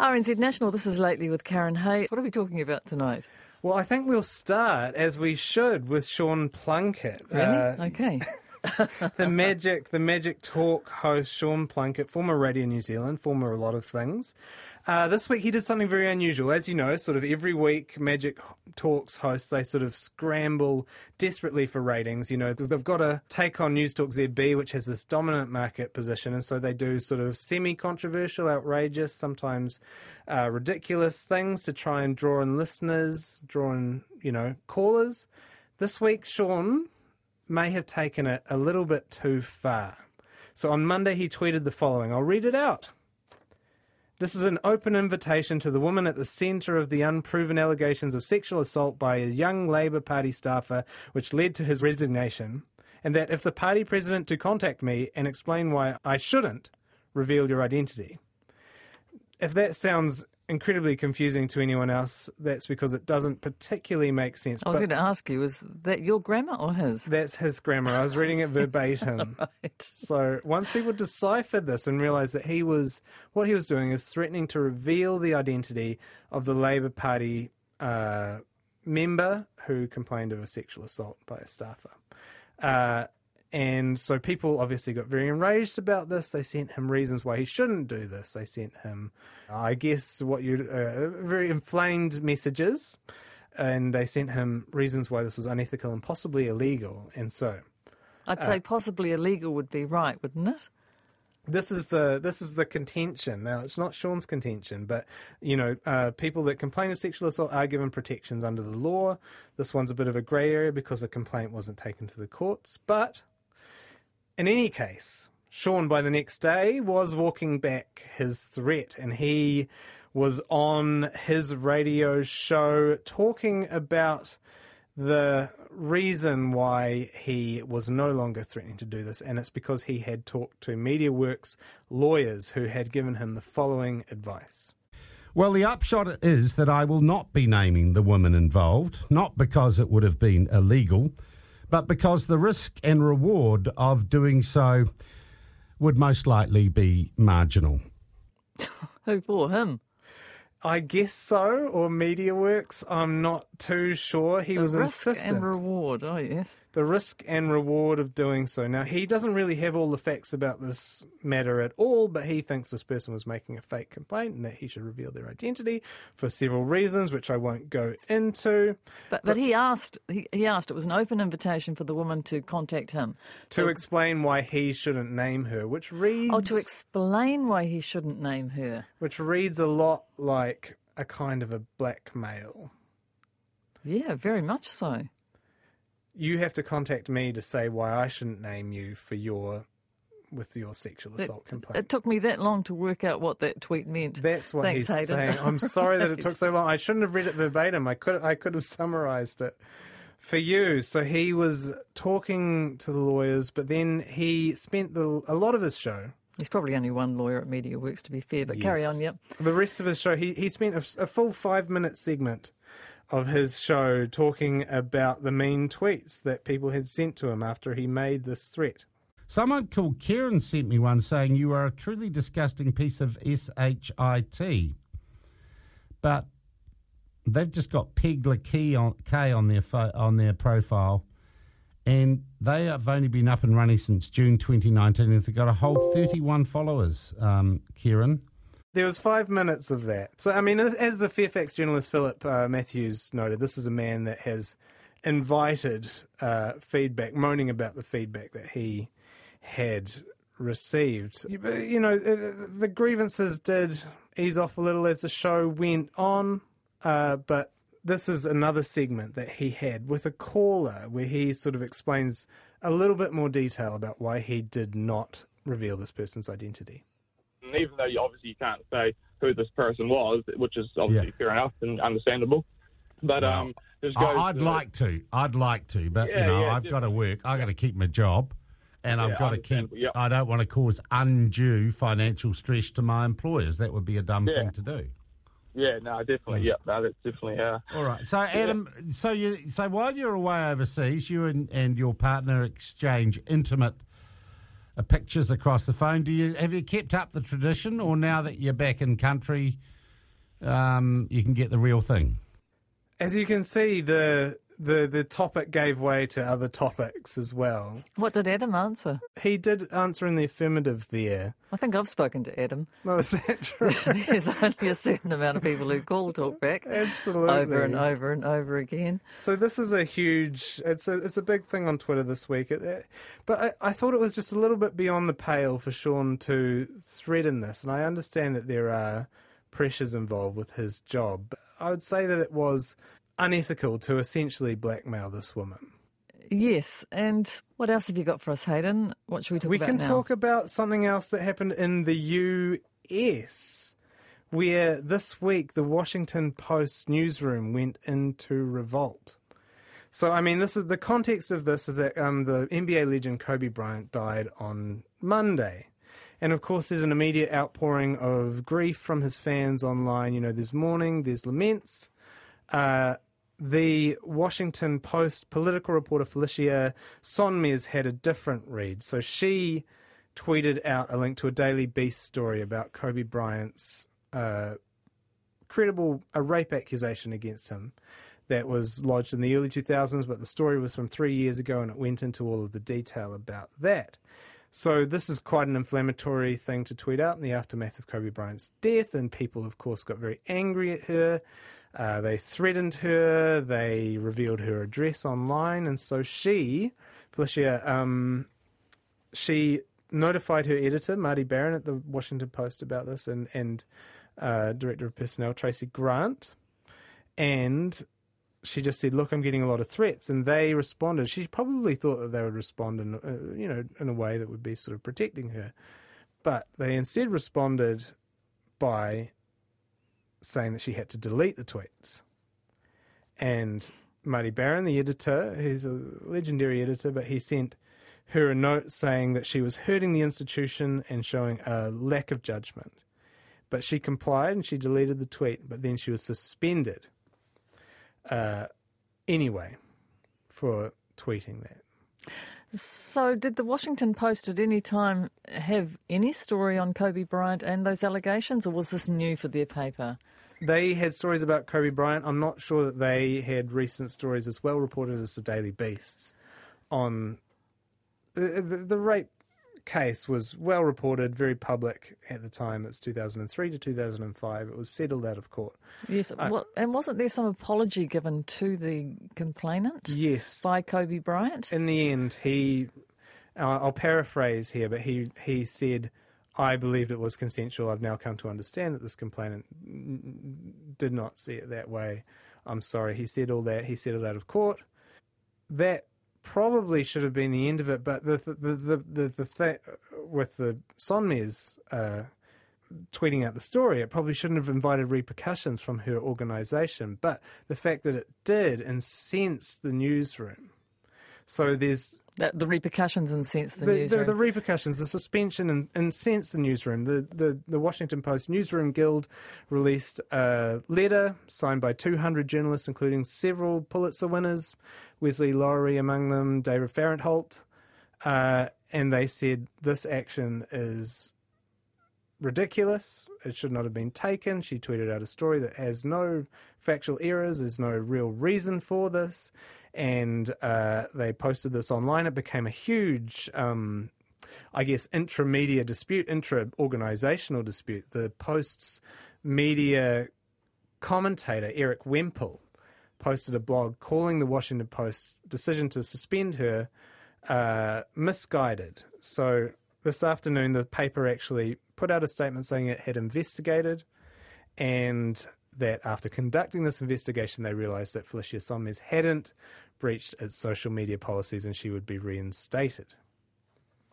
RNZ National, this is Lately with Karyn Hay. What are we talking about tonight? Well, I think we'll start, as we should, with Sean Plunket. Really? Uh, okay. the Magic, the Magic Talk host, Sean Plunket, former Radio New Zealand, former a lot of things. Uh, this week he did something very unusual. As you know, sort of every week, Magic Talks hosts, they sort of scramble desperately for ratings. You know, they've got to take on News Talk ZB, which has this dominant market position, and so they do sort of semi-controversial, outrageous, sometimes uh, ridiculous things to try and draw in listeners, draw in, you know, callers. This week, Sean may have taken it a little bit too far. So on Monday, he tweeted the following. I'll read it out. This is an open invitation to the woman at the centre of the unproven allegations of sexual assault by a young Labour Party staffer, which led to his resignation, and that if the party president to contact me and explain why I shouldn't reveal your identity. If that sounds incredibly confusing to anyone else, that's because it doesn't particularly make sense. I was going to ask you, is that your grammar or his? That's his grammar. I was reading it verbatim. Right. So once people deciphered this and realised that he was what he was doing is threatening to reveal the identity of the Labour Party uh, member who complained of a sexual assault by a staffer. Uh, and so people obviously got very enraged about this. They sent him reasons why he shouldn't do this. They sent him, I guess, what you uh, very inflamed messages, and they sent him reasons why this was unethical and possibly illegal. And so I'd say possibly illegal would be right, wouldn't it? this is the this is the contention. Now it's not Sean's contention, but you know, uh, people that complain of sexual assault are given protections under the law. This one's a bit of a grey area because the complaint wasn't taken to the courts. But in any case, Sean by the next day was walking back his threat, and he was on his radio show talking about the reason why he was no longer threatening to do this, and it's because he had talked to MediaWorks lawyers who had given him the following advice. Well, the upshot is that I will not be naming the woman involved, not because it would have been illegal, but because the risk and reward of doing so would most likely be marginal. Oh, Who for him? I guess so, or MediaWorks. I'm not too sure. He The was risk insistent. and reward. Oh yes. the risk and reward of doing so. Now, he doesn't really have all the facts about this matter at all, but he thinks this person was making a fake complaint and that he should reveal their identity for several reasons, which I won't go into. But but he asked he, he asked it was an open invitation for the woman to contact him. To So- explain why he shouldn't name her, which reads Oh, to explain why he shouldn't name her. which reads a lot like a kind of a blackmail. Yeah, very much so. You have to contact me to say why I shouldn't name you for your with your sexual It, assault complaint. it took me that long to work out what that tweet meant. That's what Thanks, he's Hayden. saying. I'm sorry that it took so long. I shouldn't have read it verbatim. I could I could have summarized it for you. So he was talking to the lawyers, but then he spent the, a lot of his show, There's probably only one lawyer at MediaWorks to be fair, but carry on. Yep. the rest of his show. He he spent a, a full five minute segment of his show talking about the mean tweets that people had sent to him after he made this threat. Someone called Karen sent me one saying you are a truly disgusting piece of shit. But they've just got Pegler Key on K on their pho- on their profile, and they have only been up and running since June 2019, and they've got a whole 31 followers. Um, Kieran, There was five minutes of that. So, I mean, as, the Fairfax journalist Philip uh, Matthews noted, this is a man that has invited uh, feedback, moaning about the feedback that he had received. You, know, the grievances did ease off a little as the show went on, uh, but this is another segment that he had with a caller where he sort of explains a little bit more detail about why he did not reveal this person's identity. And even though you obviously you can't say who this person was, which is obviously Yeah. fair enough and understandable. But Well, um, this goes I- I'd to- like to. I'd like to, but you know, yeah, I've got to work. I've got to keep my job, and I've got to keep. yep. I don't want to cause undue financial stress to my employers. That would be a dumb Yeah. thing to do. Yeah, no, definitely. Yeah, no, that's definitely. Uh, All right. So, Adam, so you so while you're away overseas, you and, and your partner exchange intimate uh, pictures across the phone. Do you have you kept up the tradition, or now that you're back in country, um, you can get the real thing. As you can see, the the the topic gave way to other topics as well. What did Adam answer? He did answer in the affirmative there. I think I've spoken to Adam. No, is that true? There's only a certain amount of people who call Talkback Absolutely. over and over and over again. So this is a huge. It's a it's a big thing on Twitter this week. It, it- but I, I thought it was just a little bit beyond the pale for Sean to threaten this, and I understand that there are pressures involved with his job. But I would say that it was unethical to essentially blackmail this woman. Yes, and what else have you got for us, Hayden? What should we talk we about We can now? talk about something else that happened in the US, where this week the Washington Post newsroom went into revolt. So, I mean, this is the context of this is that um, the NBA legend Kobe Bryant died on Monday. And of course, there's an immediate outpouring of grief from his fans online. You know, there's mourning, there's laments. Uh, the Washington Post political reporter Felicia Sonmez had a different read. So she tweeted out a link to a Daily Beast story about Kobe Bryant's uh, credible a rape accusation against him that was lodged in the early 2000s, but the story was from three years ago and it went into all of the detail about that. So this is quite an inflammatory thing to tweet out in the aftermath of Kobe Bryant's death, and people, of course, got very angry at her. Uh, they threatened her. They revealed her address online, and so she, Felicia, um, she notified her editor Marty Baron at the Washington Post about this, and and uh, director of personnel Tracy Grant, and she just said, "Look, I'm getting a lot of threats," and they responded. She probably thought that they would respond in, uh, you know, in a way that would be sort of protecting her, but they instead responded by saying that she had to delete the tweets. And Marty Baron, the editor, who's a legendary editor, but he sent her a note saying that she was hurting the institution and showing a lack of judgment. But she complied and she deleted the tweet, but then she was suspended uh, anyway for tweeting that. So, did the Washington Post at any time have any story on Kobe Bryant and those allegations, or was this new for their paper? They had stories about Kobe Bryant. I'm not sure that they had recent stories as well reported as the Daily Beasts on uh, the, the, the rape case was well reported, very public at the time. It's 2003 to 2005. It was settled out of court. Yes, well, and wasn't there some apology given to the complainant Yes. by Kobe Bryant? in the end, he, uh, I'll paraphrase here, but he, he said, I believed it was consensual. I've now come to understand that this complainant did not see it that way. I'm sorry. He said all that. He said it out of court. That probably should have been the end of it, but the the the the, the, th- with the Sonmez uh, tweeting out the story, it probably shouldn't have invited repercussions from her organisation. But the fact that it did incensed the newsroom. So there's The, the repercussions and sense the, the, newsroom. the, the repercussions, the suspension, and, and since the newsroom, the, the, the Washington Post Newsroom Guild released a letter signed by 200 journalists, including several Pulitzer winners, Wesley Lowery among them, David Fahrenthold, uh, and they said this action is ridiculous. It should not have been taken. She tweeted out a story that has no factual errors. There's no real reason for this. And uh, they posted this online. It became a huge, um, I guess, intra-media dispute, intra-organizational dispute. The Post's media commentator, Erik Wemple, posted a blog calling the Washington Post's decision to suspend her uh, misguided. So this afternoon, the paper actually put out a statement saying it had investigated and that after conducting this investigation, they realised that Felicia Sonmez hadn't breached its social media policies and she would be reinstated.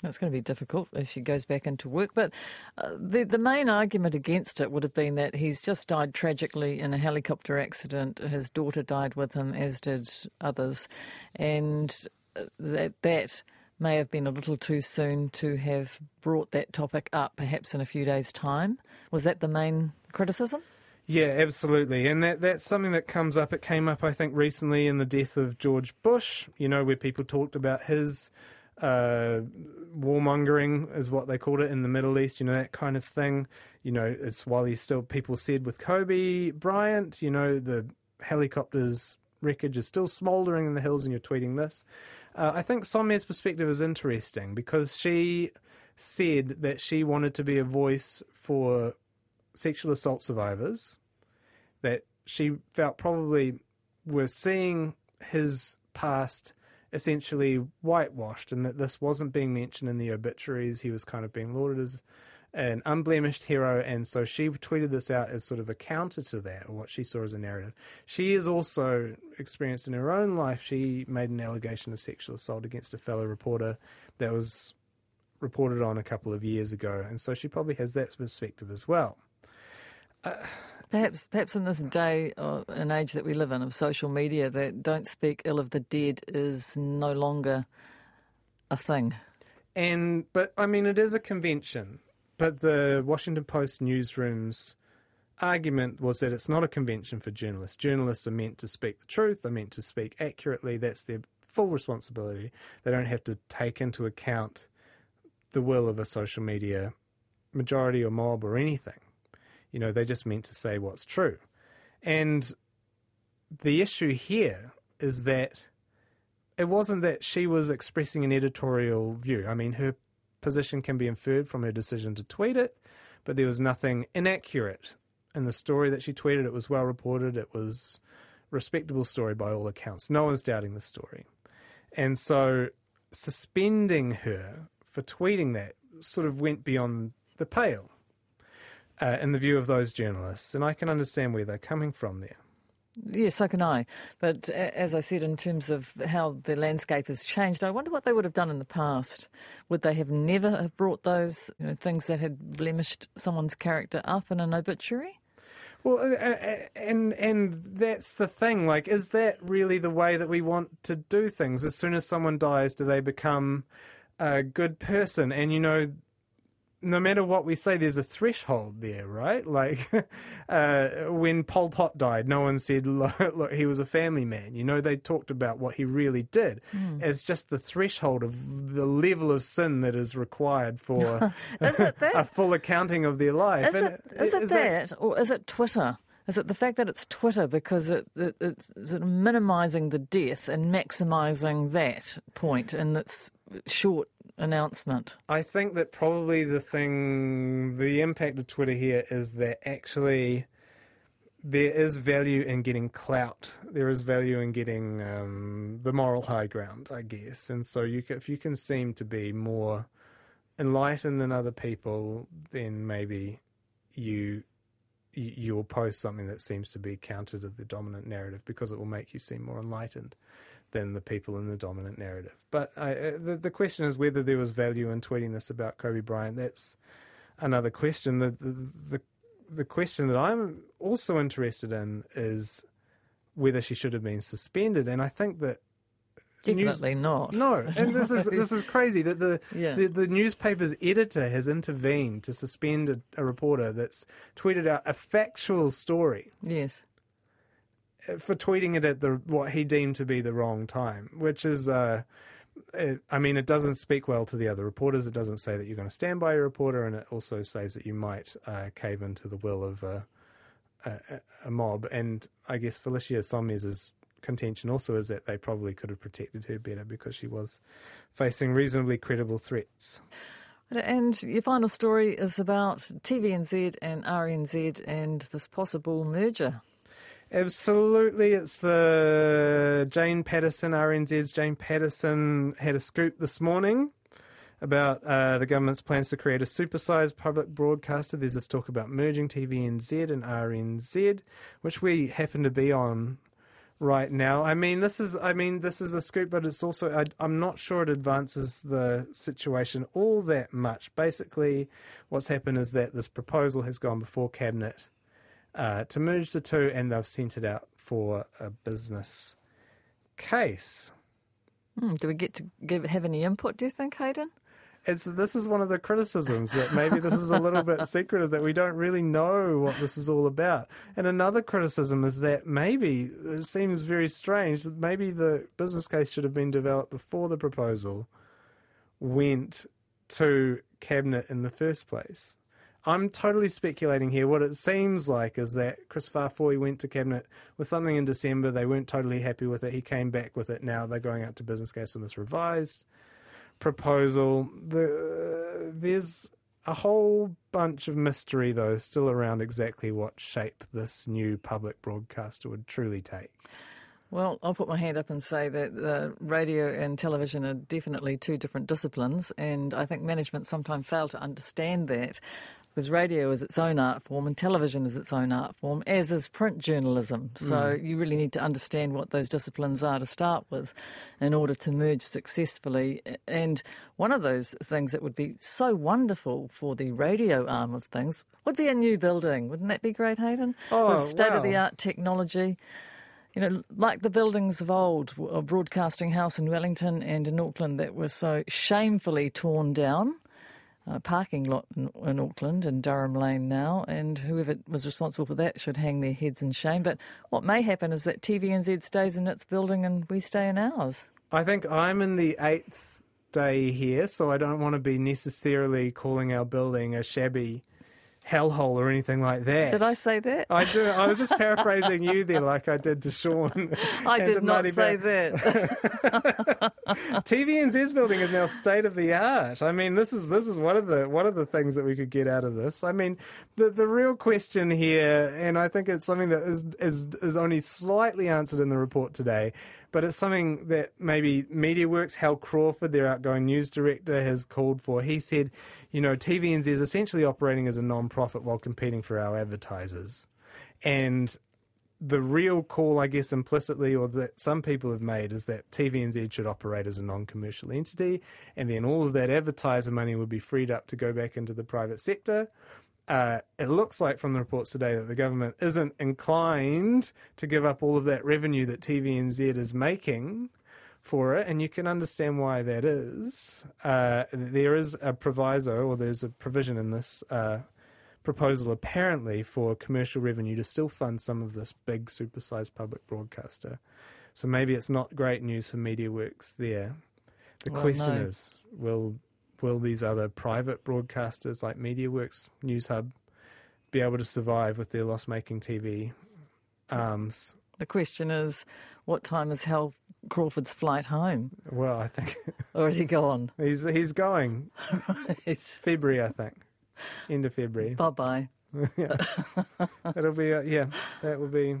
That's going to be difficult if she goes back into work. But uh, the the main argument against it would have been that he's just died tragically in a helicopter accident. His daughter died with him, as did others, and uh, that that may have been a little too soon to have brought that topic up, perhaps in a few days' time. Was that the main criticism? Yeah, absolutely. And that that's something that comes up. It came up, I think, recently in the death of George Bush, you know, where people talked about his uh, warmongering is what they called it in the Middle East. You know that kind of thing. You know, it's while he's still people said with Kobe Bryant. You know the helicopters wreckage is still smouldering in the hills, and you're tweeting this. Uh, I think Sonmez's perspective is interesting because she said that she wanted to be a voice for sexual assault survivors. That she felt probably were seeing his past essentially whitewashed and that this wasn't being mentioned in the obituaries. He was kind of being lauded as an unblemished hero, and so she tweeted this out as sort of a counter to that, or what she saw as a narrative. She has also experienced in her own life, she made an allegation of sexual assault against a fellow reporter that was reported on a couple of years ago, and so she probably has that perspective as well. Uh, Perhaps, perhaps in this day or an age that we live in of social media, that don't speak ill of the dead is no longer a thing. And but I mean, it is a convention. But the Washington Post newsroom's argument was that it's not a convention for journalists. Journalists are meant to speak the truth. They're meant to speak accurately. That's their full responsibility. They don't have to take into account the will of a social media majority or mob or anything. You know, they're just meant to say what's true. And the issue here is that it wasn't that she was expressing an editorial view. I mean, her position can be inferred from her decision to tweet it, but there was nothing inaccurate in the story that she tweeted. It was well reported. It was respectable story by all accounts. No one's doubting the story. And so suspending her for tweeting that sort of went beyond the pale uh, in the view of those journalists, and I can understand where they're coming from there. Yes, so can I. But as I said, in terms of how the landscape has changed, I wonder what they would have done in the past. Would they have never have brought those you know, things that had blemished someone's character up in an obituary? Well, and and that's the thing. Like, is that really the way that we want to do things? As soon as someone dies, do they become a good person? And you know, no matter what we say, there's a threshold there, right? Like uh, when Pol Pot died, no one said, look, look, he was a family man. You know, they talked about what he really did mm. as just the threshold of the level of sin that is required for is it that? a full accounting of their life. Is it, is it is that, that, or is it Twitter? Is it the fact that it's Twitter because it, it, it's sort of minimising the death and maximising that point in its short announcement? I think that probably the thing, the impact of Twitter here is that actually there is value in getting clout. There is value in getting um, the moral high ground, I guess. And so you if you can seem to be more enlightened than other people, then maybe you you'll post something that seems to be counter to the dominant narrative because it will make you seem more enlightened than the people in the dominant narrative. But uh, the the question is whether there was value in tweeting this about Kobe Bryant. That's another question. The the the, the question that I'm also interested in is whether she should have been suspended. And I think that Definitely news, not. No, and this is this is crazy that the, yeah. the, the newspaper's editor has intervened to suspend a, a, reporter that's tweeted out a factual story. Yes for tweeting it at the what he deemed to be the wrong time, which is. Uh, it, I mean, it doesn't speak well to the other reporters. It doesn't say that you're going to stand by your reporter, and it also says that you might uh, cave into the will of a, a, a, mob. And I guess Felicia Sonmez's contention also is that they probably could have protected her better because she was facing reasonably credible threats. And your final story is about TVNZ and RNZ and this possible merger. Absolutely. It's the Jane Patterson, RNZ's Jane Patterson had a scoop this morning about uh, the government's plans to create a supersized public broadcaster. There's this talk about merging TVNZ and RNZ, which we happen to be on right now. I mean, this is I mean this is a scoop, but it's also I, I'm not sure it advances the situation all that much. Basically, what's happened is that this proposal has gone before cabinet uh, to merge the two, and they've sent it out for a business case. Mm, do we get to give have any input? Do you think, Hayden? It's this is one of the criticisms that maybe this is a little bit secretive that we don't really know what this is all about. And another criticism is that maybe it seems very strange that maybe the business case should have been developed before the proposal went to cabinet in the first place. I'm totally speculating here. What it seems like is that Chris Faafoi went to cabinet with something in December. They weren't totally happy with it. He came back with it. Now they're going out to business case on this revised proposal. The, there's a whole bunch of mystery, though, still around exactly what shape this new public broadcaster would truly take. Well, I'll put my hand up and say that the radio and television are definitely two different disciplines, and I think management sometimes fail to understand that because radio is its own art form and television is its own art form, as is print journalism. So mm. you really need to understand what those disciplines are to start with in order to merge successfully. And one of those things that would be so wonderful for the radio arm of things would be a new building. Wouldn't that be great, Hayden? Oh, With state of the art technology you know, like the buildings of old, a broadcasting house in Wellington and in Auckland that were so shamefully torn down uh, parking lot in, in, Auckland and Durham Lane now, and whoever was responsible for that should hang their heads in shame. But what may happen is that TVNZ stays in its building and we stay in ours. I think I'm in the eighth day here, so I don't want to be necessarily calling our building a shabby hellhole or anything like that. Did I say that? I do. I was just paraphrasing you there, like I did to Sean. I did not say that. TVNZ's building is now state of the art. I mean, this is this is one of the one of the things that we could get out of this. I mean, the the real question here, and I think it's something that is is is only slightly answered in the report today, but it's something that maybe MediaWorks, Hal Crawford, their outgoing news director, has called for. He said, you know, TVNZ is essentially operating as a non-profit while competing for our advertisers. And the real call, I guess, implicitly, or that some people have made, is that TVNZ should operate as a non commercial entity, and then all of that advertiser money would be freed up to go back into the private sector uh, it looks like from the reports today that the government isn't inclined to give up all of that revenue that TVNZ is making for it, and you can understand why that is. Uh, there is a proviso, or there's a provision in this uh, proposal apparently for commercial revenue to still fund some of this big supersized public broadcaster. So maybe it's not great news for MediaWorks there. The well, question no. is, will will these other private broadcasters like MediaWorks, Newshub, be able to survive with their loss-making TV arms? The question is, what time is Hal Crawford's flight home? Well, I think, or is he gone? he's he's going. right. February, I think, end of February. Bye bye. yeah, it'll be uh, yeah. That will be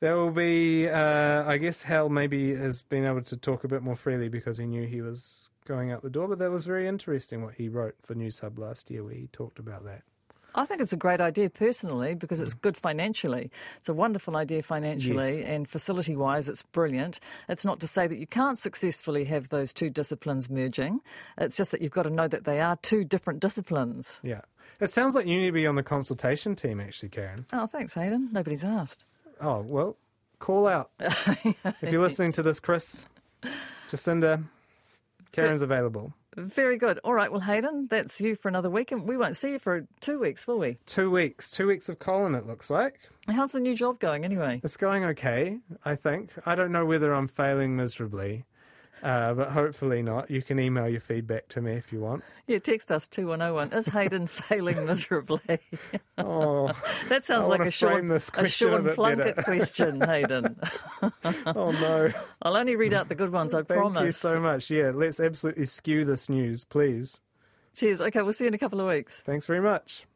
that will be. Uh, I guess Hal maybe has been able to talk a bit more freely because he knew he was going out the door. But that was very interesting what he wrote for Newshub last year, where he talked about that. I think it's a great idea personally because it's mm. good financially. It's a wonderful idea financially yes. and facility wise, it's brilliant. It's not to say that you can't successfully have those two disciplines merging. It's just that you've got to know that they are two different disciplines. Yeah. It sounds like you need to be on the consultation team, actually, Karyn. Oh, thanks, Hayden. Nobody's asked. Oh, well, call out. if you're listening to this, Chris, Jacinda, Karyn's available. Very good. All right, well, Hayden, that's you for another week, and we won't see you for two weeks, will we? Two weeks. Two weeks of Colin, it looks like. How's the new job going anyway? It's going okay, I think. I don't know whether I'm failing miserably. Uh, but hopefully not. You can email your feedback to me if you want. Yeah, text us 2101. Is Hayden failing miserably? oh, that sounds like a Sean, a Sean a Plunket question, Hayden. oh, no. I'll only read out the good ones, I Thank promise. Thank you so much. Yeah, let's absolutely skew this news, please. Cheers. Okay, we'll see you in a couple of weeks. Thanks very much.